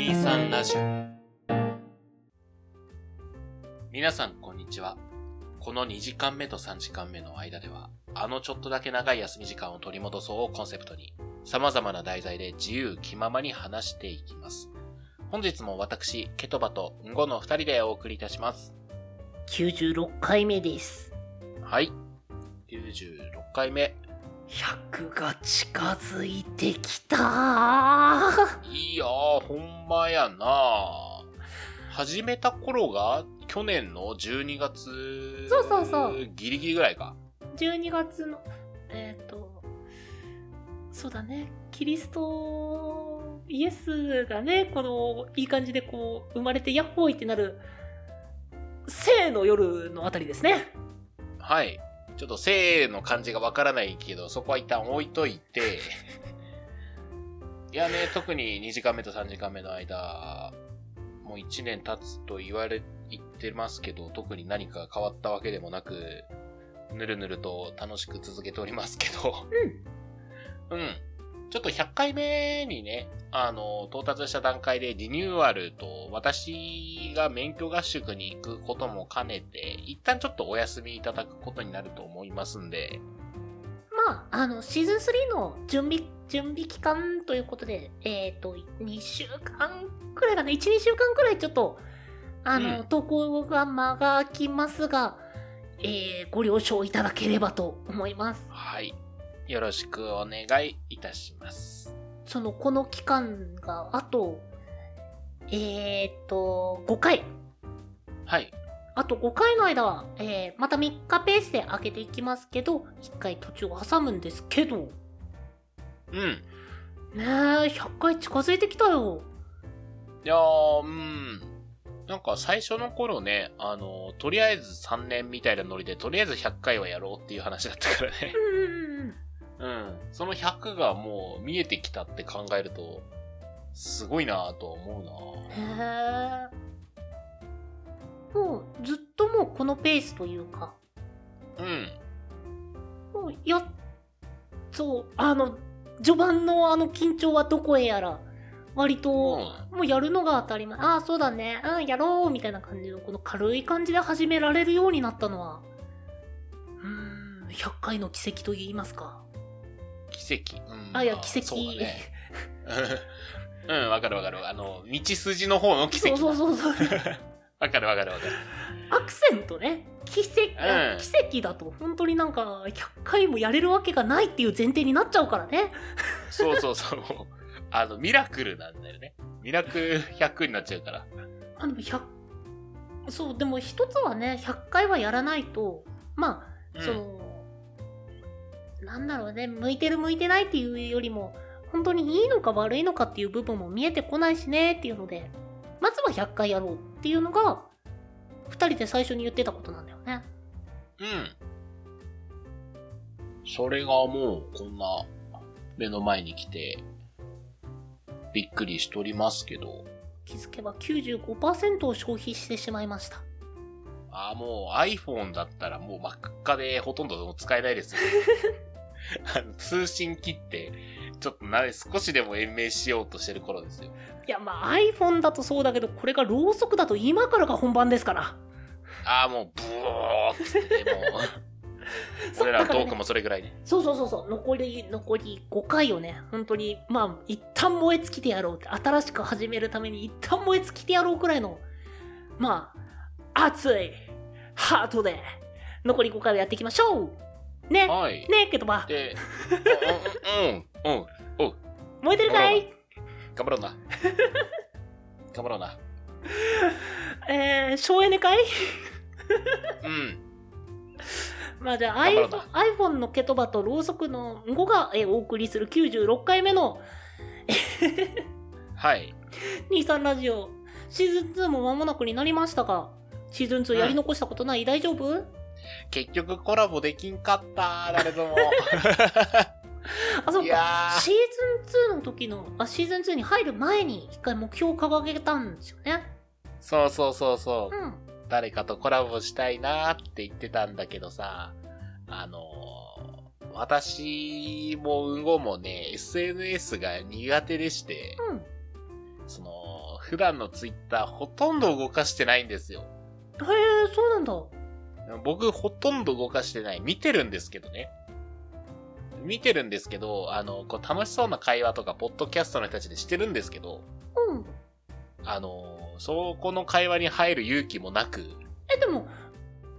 23ラジオ。皆さんこんにちは。この2時間目と3時間目の間ではあのちょっとだけ長い休み時間を取り戻そうをコンセプトに様々な題材で自由気ままに話していきます。本日も私ケトバとンゴの2人でお送りいたします。96回目です。はい。96回目100が近づいてきたいやー、ほんまやな始めた頃が去年の12月。そうそうそう。ギリギリぐらいか。12月の、えっ、と、そうだね、キリスト、イエスがね、この、いい感じでこう、生まれてヤッホーイってなる、生の夜のあたりですね。はい。ちょっと性の感じがわからないけど、そこは一旦置いといて。いやね、特に2時間目と3時間目の間、もう1年経つと言われ、言ってますけど、特に何か変わったわけでもなく、ぬるぬると楽しく続けておりますけど。うん。うん。ちょっと100回目にね、あの、到達した段階でリニューアルと、私が免許合宿に行くことも兼ねて、一旦ちょっとお休みいただくことになると思いますんで、まあ、あの、シーズン3の準備、準備期間ということで、えっ、と、2週間くらいかな、1、2週間くらいちょっと、あの、うん投稿が間が空きますが、えーご了承いただければと思います。はい。よろしくお願いいたします。その、この期間が、あと、えっ、と、5回。はい。あと5回の間は、えーまた3日ペースで開けていきますけど、1回途中挟むんですけど、うん。ねえ、100回近づいてきたよ。いやー、うん。なんか最初の頃ね、あの、とりあえず3年みたいなノリで、とりあえず100回はやろうっていう話だったからね。その100がもう見えてきたって考えると、すごいなぁとは思うなぁへえ。もうずっともうこのペースというか、うん。もうやっそう、あの、序盤のあの緊張はどこへやら、割と、うんもうやるのが当たり前。ああ、そうだね。うん、やろうみたいな感じの、この軽い感じで始められるようになったのは、うーん、100回の奇跡と言いますか。奇跡。うん、あ、いや、ま奇跡。そう。うん、わかるわかる。あの、道筋の方の奇跡だ。そうそうそうそう。わかるわかるわかる。アクセントね。奇跡、うん奇跡だと本当になんか100回もやれるわけがないっていう前提になっちゃうからね。そうそうそう。あの、ミラクルなんだよね。ミラクル100になっちゃうから。あでも100そうでも一つはね100回はやらないとまあ、うんそのなんだろうね向いてる向いてないっていうよりも本当にいいのか悪いのかっていう部分も見えてこないしねっていうのでまずは100回やろうっていうのが2人で最初に言ってたことなんだよね。うん。それがもう、こんな、目の前に来て、びっくりしておりますけど、気づけば95%を消費してしまいました。ああ、もう iPhone だったらもう真っ赤でほとんど使えないですよ。あの通信切って、ちょっとな、少しでも延命しようとしてる頃ですよ。いやまあ iPhone だとそうだけどこれがろうそくだと今からが本番ですから。ああ、もう、ブオーって、もう、俺らトークもそれぐらいね。そうそうそうそう残り残り5回をね本当にまあ一旦燃え尽きてやろうって新しく始めるために一旦燃え尽きてやろうくらいのまあ熱いハートで残り5回をやっていきましょうね。はい。ねケトバ。で、うん、うん、うん、うん、燃えてるかい？頑張ろうな。頑張ろうな。えー、省エネかい？うん。まあじゃあ iPhone, iPhone のケトバとろうそくの5が、えーお送りする96回目の はい。23ラジオ。シーズン2も間もなくになりましたがシーズン2やり残したことない、大丈夫？結局コラボできんかった、誰とも。あそいうやーシーズン2の時のあシーズン2に入る前に一回目標を掲げたんですよねそうそうそうそう。うん誰かとコラボしたいなーって言ってたんだけどさ、あのー私もうんごもね、SNS が苦手でして、うんその、普段のツイッターほとんど動かしてないんですよ。へえ、そうなんだ。僕ほとんど動かしてない。見てるんですけどね。見てるんですけど、あの、こう楽しそうな会話とか、ポッドキャストの人たちでしてるんですけど、うん。あの、そこの会話に入る勇気もなく、え、でも、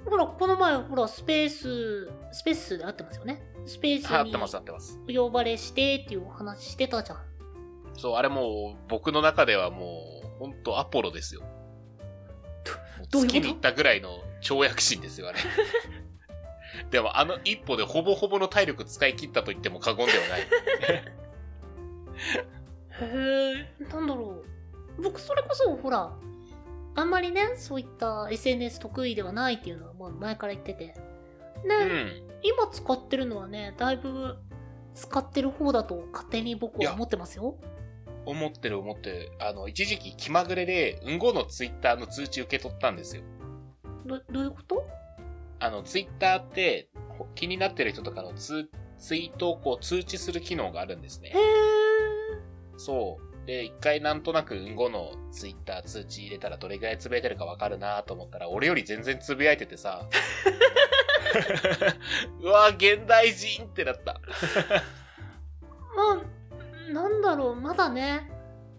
ほら、この前、ほら、スペース、スペースで会ってますよね。スペース合ってます合ってます。に呼ばれしてっていうお話してたじゃん。そう、あれもう、僕の中ではもう、本当アポロですよ。もどういうこと？月に行ったぐらいの跳躍心ですよ、あれ。でも、あの一歩でほぼほぼの体力使い切ったと言っても過言ではない。へえ、なんだろう。僕、それこそ、ほら、あんまりね、そういった SNS 得意ではないっていうのはもう前から言ってて。ね、うん。今使ってるのはね、だいぶ使ってる方だと勝手に僕は思ってますよ。思ってる思ってる。あの、一時期気まぐれで、うんごのツイッターの通知受け取ったんですよ。どどういうこと？あの、ツイッターって、ほ気になってる人とかのツツイートをこう通知する機能があるんですねへ。え。そう。で、一回なんとなくうんごのツイッター通知入れたらどれぐらいつぶやいてるかわかるなと思ったら、俺より全然つぶやいててさ。うわ、現代人ってなった。まあ、なんだろう、まだね、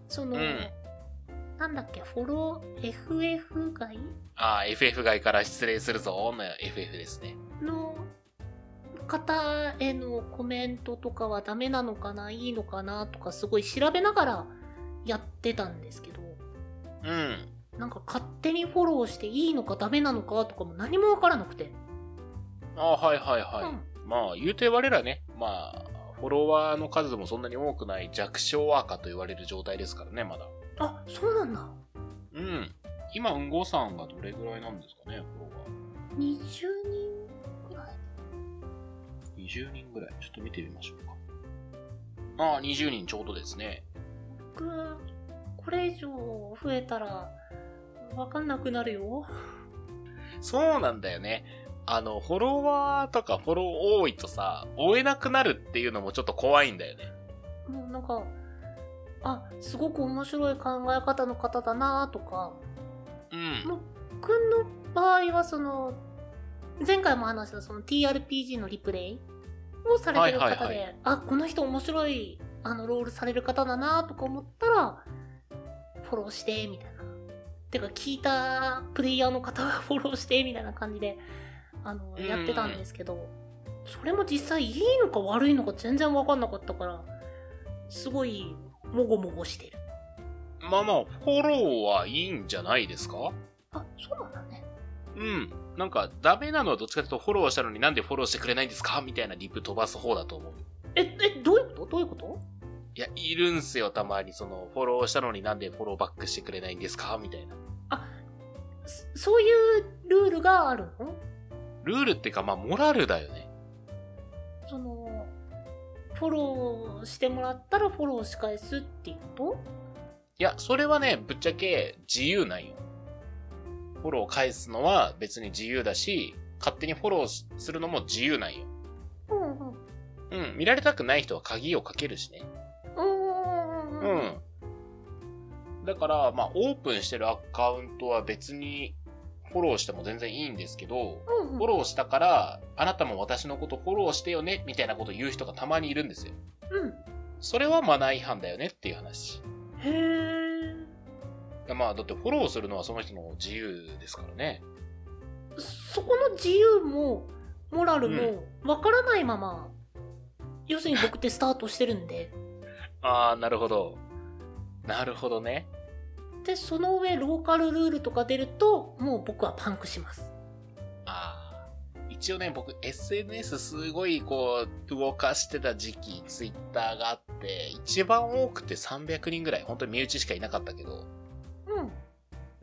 その、うんなんだっけ、フォロー、FF 外？ああ、FF 外から失礼するぞ、の FF ですね。の方へのコメントとかはダメなのかな？いいのかな？とかすごい調べながらやってたんですけど、うん。なんか勝手にフォローしていいのかダメなのかとかも何もわからなくて。ああ、はいはいはい。うん。まあ、言うて我らね、まあ、フォロワーの数もそんなに多くない弱小赤と言われる状態ですからね、まだ。あ、そうなんだ。うん。今、うんごさんがどれぐらいなんですかね、フォロワ20人くらいー。20人ぐらい。ちょっと見てみましょうか。ああ、20人ちょうどですね。僕、これ以上増えたら、わかんなくなるよ。そうなんだよね。あの、フォロワーとかフォロー多いとさ、追えなくなるっていうのもちょっと怖いんだよね。もうなんか、あ、すごく面白い考え方の方だなとか、うん。僕の場合はその、前回も話したその TRPG のリプレイをされてる方で、はいはいはあ、この人面白いあのロールされる方だなとか思ったら、フォローして、みたいな。てか、聞いたプレイヤーの方は フォローして、みたいな感じで、あの、うんやってたんですけど、それも実際いいのか悪いのか全然わかんなかったから、すごい、もごもごしてる。まあまあ、フォローはいいんじゃないですか？あ、そうなんだね。うん。なんか、ダメなのはどっちかというと、フォローしたのになんでフォローしてくれないんですか？みたいなリプ飛ばす方だと思う。え、え、どういうこと？どういうこと？いや、いるんすよ、たまに。その、フォローしたのになんでフォローバックしてくれないんですか？みたいな。そそういうルールがあるの？ルールっていうか、まあ、モラルだよね。その、フォローしてもらったらフォローし返すっていうこいや、それはね、ぶっちゃけ自由なんよ。フォロー返すのは別に自由だし、勝手にフォローしするのも自由なんよ。とうんうん。うん、見られたくない人は鍵をかけるしね。うんうんううん。ん。だから、まあ、オープンしてるアカウントは別にフォローしても全然いいんですけど、うんうんフォローしたから、あなたも私のことフォローしてよね、みたいなこと言う人がたまにいるんですよ。うん。それはマナー違反だよねっていう話。へえ。まあ、だってフォローするのはその人の自由ですからね。そこの自由も、モラルも、わからないまま、要するに僕ってスタートしてるんで、ああ、なるほど。なるほどね。で、その上、ローカルルールとか出ると、もう僕はパンクします。ああ。一応ね、僕 SNS すごいこう、動かしてた時期、ツイッターがあって、一番多くて300人ぐらい、本当に身内しかいなかったけど、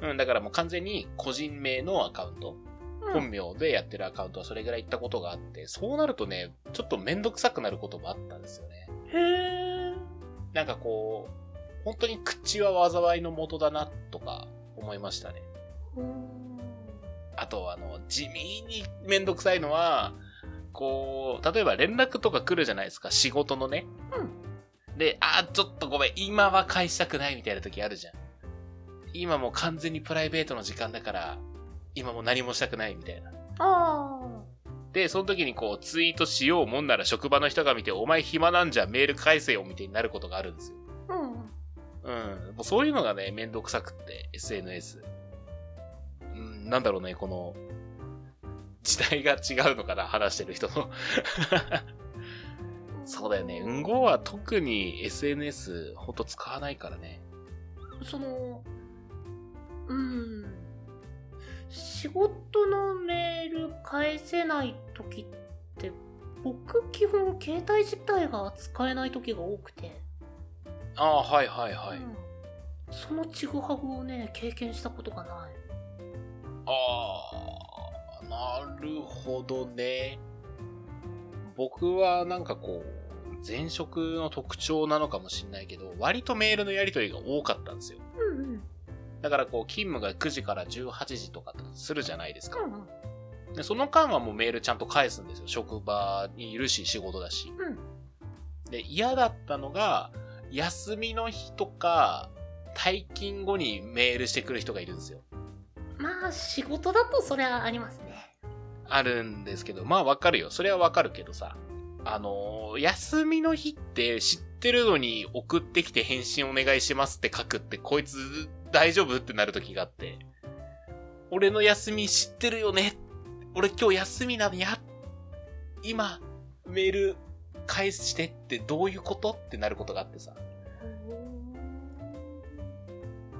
うん。うん、だからもう完全に個人名のアカウント、うん、本名でやってるアカウントはそれぐらい行ったことがあって、そうなるとね、ちょっとめんどくさくなることもあったんですよね。へえ。なんかこう、本当に口は災いの元だな、とか思いましたね。うん。あと、あの、地味にめんどくさいのは、こう、例えば連絡とか来るじゃないですか、仕事のね。うん。で、あー、ちょっとごめん、今は返したくないみたいな時あるじゃん。今もう完全にプライベートの時間だから、今もう何もしたくないみたいな。あで、その時にこう、ツイートしようもんなら職場の人が見て、お前暇なんじゃメール返せよみたいになることがあるんですよ。もうそういうのがね、めんどくさくって、SNS。うん、なんだろうね、この、時代が違うのかな、話してる人の。そうだよね。うんごは特に SNS ほんと使わないからね。その、うん。仕事のメール返せない時って、僕基本携帯自体が使えない時が多くて、ああ、はいはいはい。うんそのちぐはぐをね、経験したことがない。ああ、なるほどね。僕はなんかこう、前職の特徴なのかもしれないけど、割とメールのやり取りが多かったんですよ。うんうん。だからこう、勤務が9時から18時とかするじゃないですか。うんうん。でその間はもうメールちゃんと返すんですよ。職場にいるし、仕事だし。うんで、嫌だったのが、休みの日とか、退勤後にメールしてくる人がいるんですよ。まあ、仕事だとそれはありますね。あるんですけど、まあわかるよ。それはわかるけどさ。あのー休みの日って知ってるのに送ってきて返信お願いしますって書くって、こいつ大丈夫ってなる時があって。俺の休み知ってるよね俺今日休みなんや今、メール返してってどういうこと？ってなることがあってさ。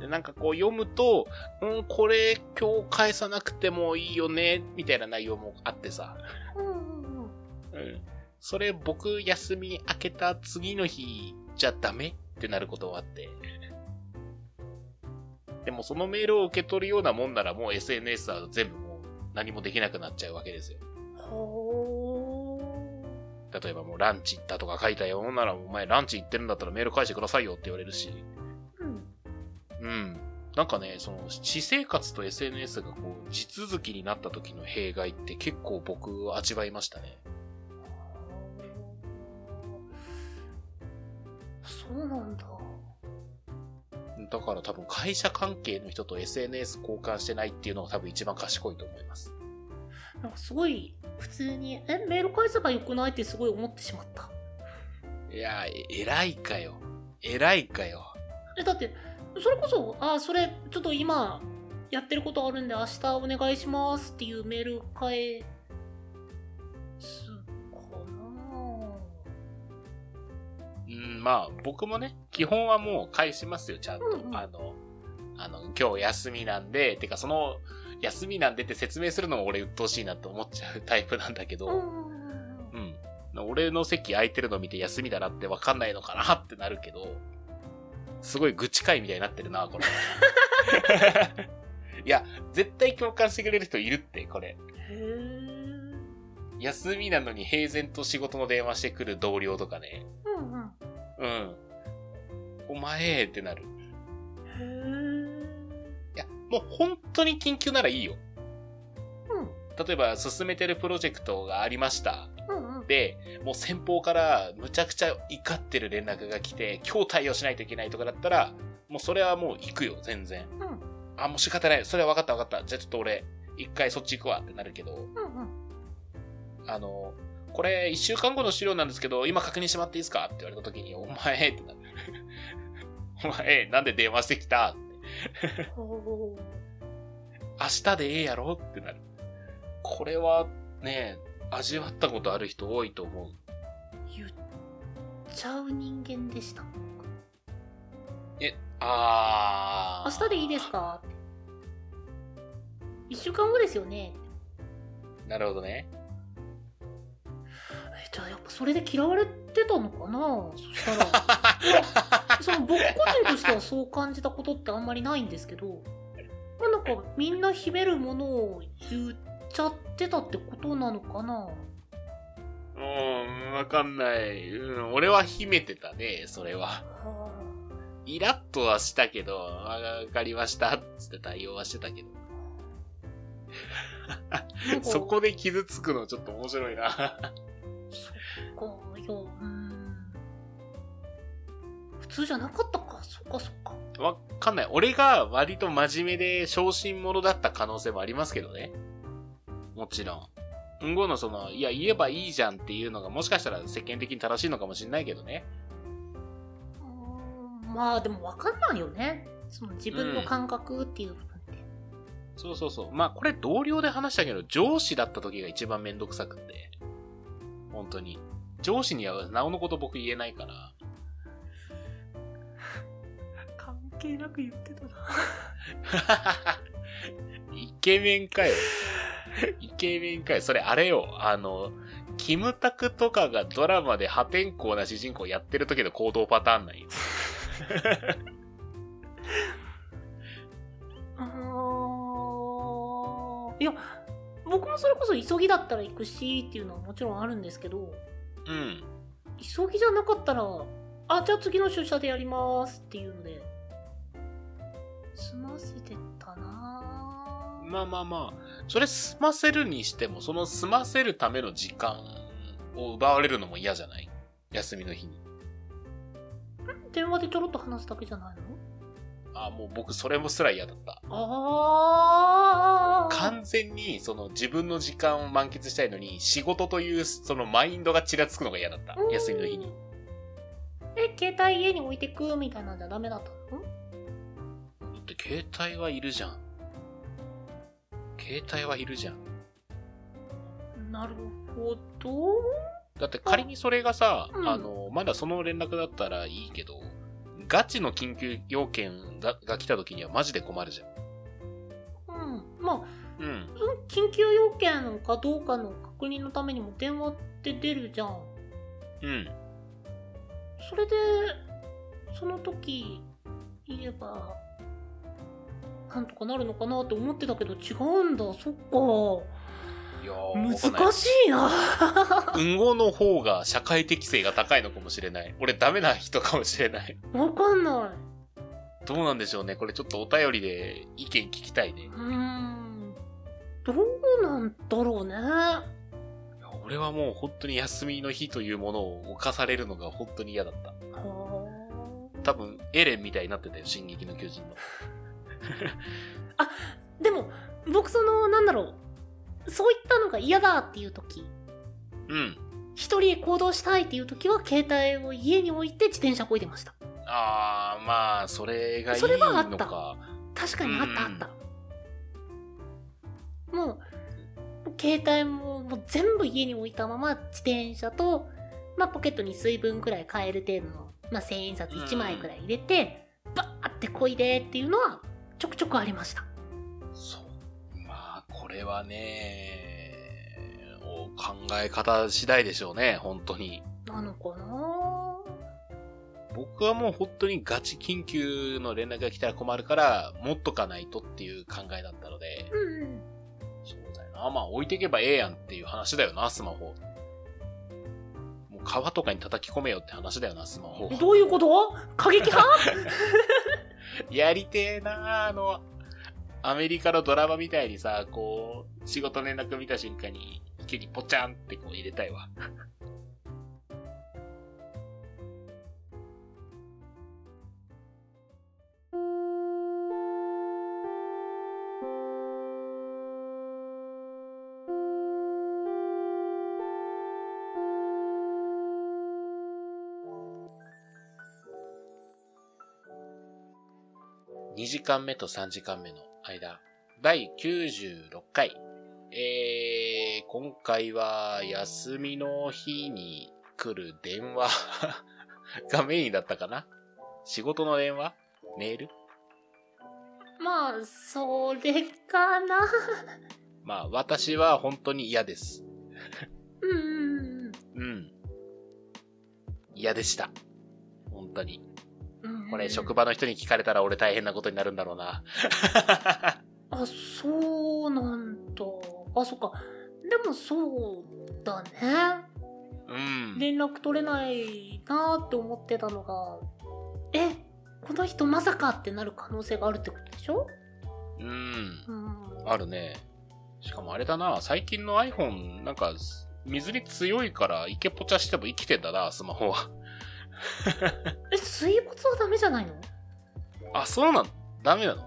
でなんかこう読むと、うん、これ今日返さなくてもいいよね、みたいな内容もあってさ。うんうんうん。うん。それ僕休み明けた次の日じゃダメ？ってなることがあって。でもそのメールを受け取るようなもんならもう SNS は全部もう何もできなくなっちゃうわけですよ。ほ例えばもうランチ行ったとか書いたようならお前ランチ行ってるんだったらメール返してくださいよって言われるし。ー。うん。うん。なんかね、その、私生活と SNS がこう、地続きになった時の弊害って結構僕味わいましたね。そうなんだ。だから多分会社関係の人と SNS 交換してないっていうのが多分一番賢いと思います。なんかすごい、普通に、え、メール返せばよくない？ってすごい思ってしまった。いや、え偉いかよ。偉いかよ。え、だって、それこそ、あ、それ、ちょっと今、やってることあるんで明日お願いしますっていうメール返すかな。うん、まあ、僕もね、基本はもう返しますよ、ちゃんと。うんうん。あの、あの、今日休みなんで、てかその、休みなんでって説明するのも俺鬱陶しいなと思っちゃうタイプなんだけど、うんうん。俺の席空いてるの見て休みだなって分かんないのかなってなるけど、すごい愚痴会みたいになってるな、これ。いや、絶対共感してくれる人いるって、これ。休みなのに平然と仕事の電話してくる同僚とかね。うんうん。うん。お前ってなる。へいや、もう本当に緊急ならいいよ。え。うん。例えば、進めてるプロジェクトがありました。で、もう先方からむちゃくちゃ怒ってる連絡が来て、今日対応しないといけないとかだったら、もうそれはもう行くよ、全然。うんあ、もう仕方ない。それは分かった分かった。じゃあちょっと俺、一回そっち行くわってなるけど、うんうん。あの、これ一週間後の資料なんですけど、今確認してもらっていいですか？って言われた時に、お前ってなる。お前、なんで電話してきた？って。ほ明日でええやろ？ってなる。これはね、味わったことある人多いと思う。う。言っちゃう人間でした。え、あー。明日でいいですか？一週間後ですよね。なるほどね。え、じゃあやっぱそれで嫌われてたのかな？そしたら。その僕個人としてはそう感じたことってあんまりないんですけど、まあなんかみんな秘めるものを言っちゃってたってことなのかな？うん、わかんない。うん、俺は秘めてたね、それは。はイラッとはしたけど、わかりました、つって対応はしてたけど。そこで傷つくのちょっと面白いな。そっか、いや、うーん。普通じゃなかったか？あ、そっかそっか。わかんない。俺が割と真面目で小心者だった可能性もありますけどね。もちろん。うんごのその、いや、言えばいいじゃんっていうのがもしかしたら世間的に正しいのかもしれないけどね。うーんまあでも分かんないよね。その自分の感覚っていう部分って。そうそうそう。まあこれ同僚で話したけど、上司だった時が一番めんどくさくって。本当に。上司にはなおのこと僕言えないから。関係なく言ってたな。イケメンかよ。イケメンかよ。それあれよ。あの、キムタクとかがドラマで破天荒な主人公やってる時の行動パターンなんよ。あーいや、僕もそれこそ急ぎだったら行くしっていうのはもちろんあるんですけど、うん。急ぎじゃなかったら、あ、じゃあ次の出社でやりますっていうので、済ませてたなまあまあまあ、それ済ませるにしても、その済ませるための時間を奪われるのも嫌じゃない？休みの日に。電話でちょろっと話すだけじゃないの？ああ、もう僕それもすら嫌だった。あー。完全にその自分の時間を満喫したいのに、仕事というそのマインドがちらつくのが嫌だったうん。休みの日に。え、携帯家に置いてくみたいなんじゃダメだったの？だって携帯はいるじゃん。携帯はいるじゃん。なるほど。だって仮にそれがさ、うんあの、まだその連絡だったらいいけど、ガチの緊急要件がが来た時にはマジで困るじゃん。うん。まあ、うん。その緊急要件かどうかの確認のためにも電話って出るじゃん。うん。それで、その時言えば、なんとかなるのかなって思ってたけど違うんだ。そっいや難しいな。うんごの方が社会適性が高いのかもしれない。俺ダメな人かもしれない。わかんない。どうなんでしょうね。これちょっとお便りで意見聞きたいね。いうーん。どうなんだろうね。や俺はもう本当に休みの日というものを犯されるのが本当に嫌だった。は多分、エレンみたいになってたよ。進撃の巨人の。あ。でも、僕その、なんだろう。そういったのが嫌だっていう時、うん。一人で行動したいっていう時は、携帯を家に置いて自転車こいでました。あー、まあ、それがいいそれはあったのか。確かにあったあうんった。もう、携帯ももう全部家に置いたまま自転車と、まあ、ポケットに水分くらい買える程度の、まあ、千円札1枚くらい入れて、バーってこいでっていうのはちょくちょくありました。そう。まあ、これはね、お考え方次第でしょうね。本当に。なのかな？僕はもう本当にガチ緊急の連絡が来たら困るから、持っとかないとっていう考えだったので、うんうん。そうだよな。まあ置いてけばええやんっていう話だよな、スマホ。もう川とかに叩き込めよって話だよな、スマホ。どういうこと？過激派？やりてえな、あの、アメリカのドラマみたいにさ、こう、仕事連絡見た瞬間に、急にポチャンってこう入れたいわ。2時間目と3時間目の間、第96回。えー、今回は休みの日に来る電話 がメインだったかな？仕事の電話？メール？まあ、それかな。まあ、私は本当に嫌です。うんうんうん。嫌でした。本当に。うん。これ、職場の人に聞かれたら俺大変なことになるんだろうな。あ、そうなんだ。あ、そっか。でもそうだね。うん。連絡取れないなーって思ってたのが、え、この人まさかってなる可能性があるってことでしょ？うん。うん。あるね。しかもあれだな、最近の iPhone、なんか、水に強いから、イケポチャしても生きてんだな、スマホは。え、水没はダメじゃないの？あ、そうなの？ダメなの？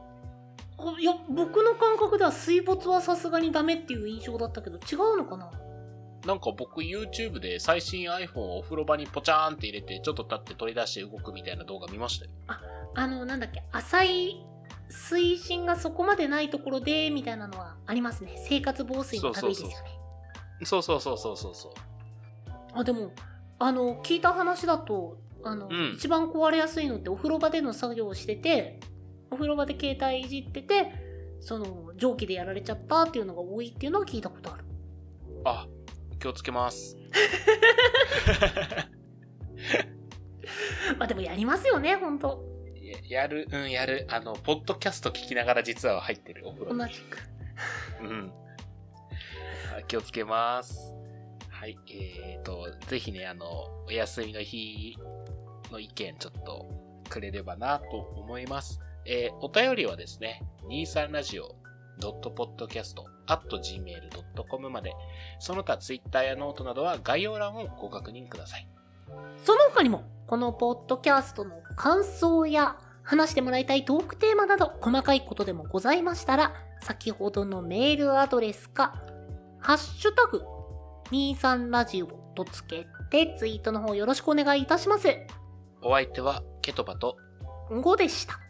あいや、僕の感覚では水没はさすがにダメっていう印象だったけど、違うのかな？なんか僕 YouTube で最新 iPhone をお風呂場にポチャーンって入れて、ちょっと経って取り出して動くみたいな動画見ましたよ。あの、なんだっけ、浅い水深がそこまでないところで、みたいなのはありますね。生活防水の類ですよね。そうそうそうそうそうそう。あ、でも、あの、聞いた話だと、あの、うん一番壊れやすいのってお風呂場での作業をしてて、お風呂場で携帯いじってて、その、蒸気でやられちゃったっていうのが多いっていうのは聞いたことある。あ、気をつけます。まあでもやりますよね、ほんと。ややる、うん、やる。あの、ポッドキャスト聞きながら実は入ってるお風呂に。同じく。うん。あ気をつけます。はい。えーと、ぜひね、あの、お休みの日の意見ちょっとくれればなと思います。えーお便りはですね、23ラジオ .podcast.gmail.com まで、その他 Twitter やノートなどは概要欄をご確認ください。その他にも、このポッドキャストの感想や話してもらいたいトークテーマなど細かいことでもございましたら、先ほどのメールアドレスか、ハッシュタグ23ラジオとつけてツイートの方よろしくお願いいたします。お相手はケトバと5でした。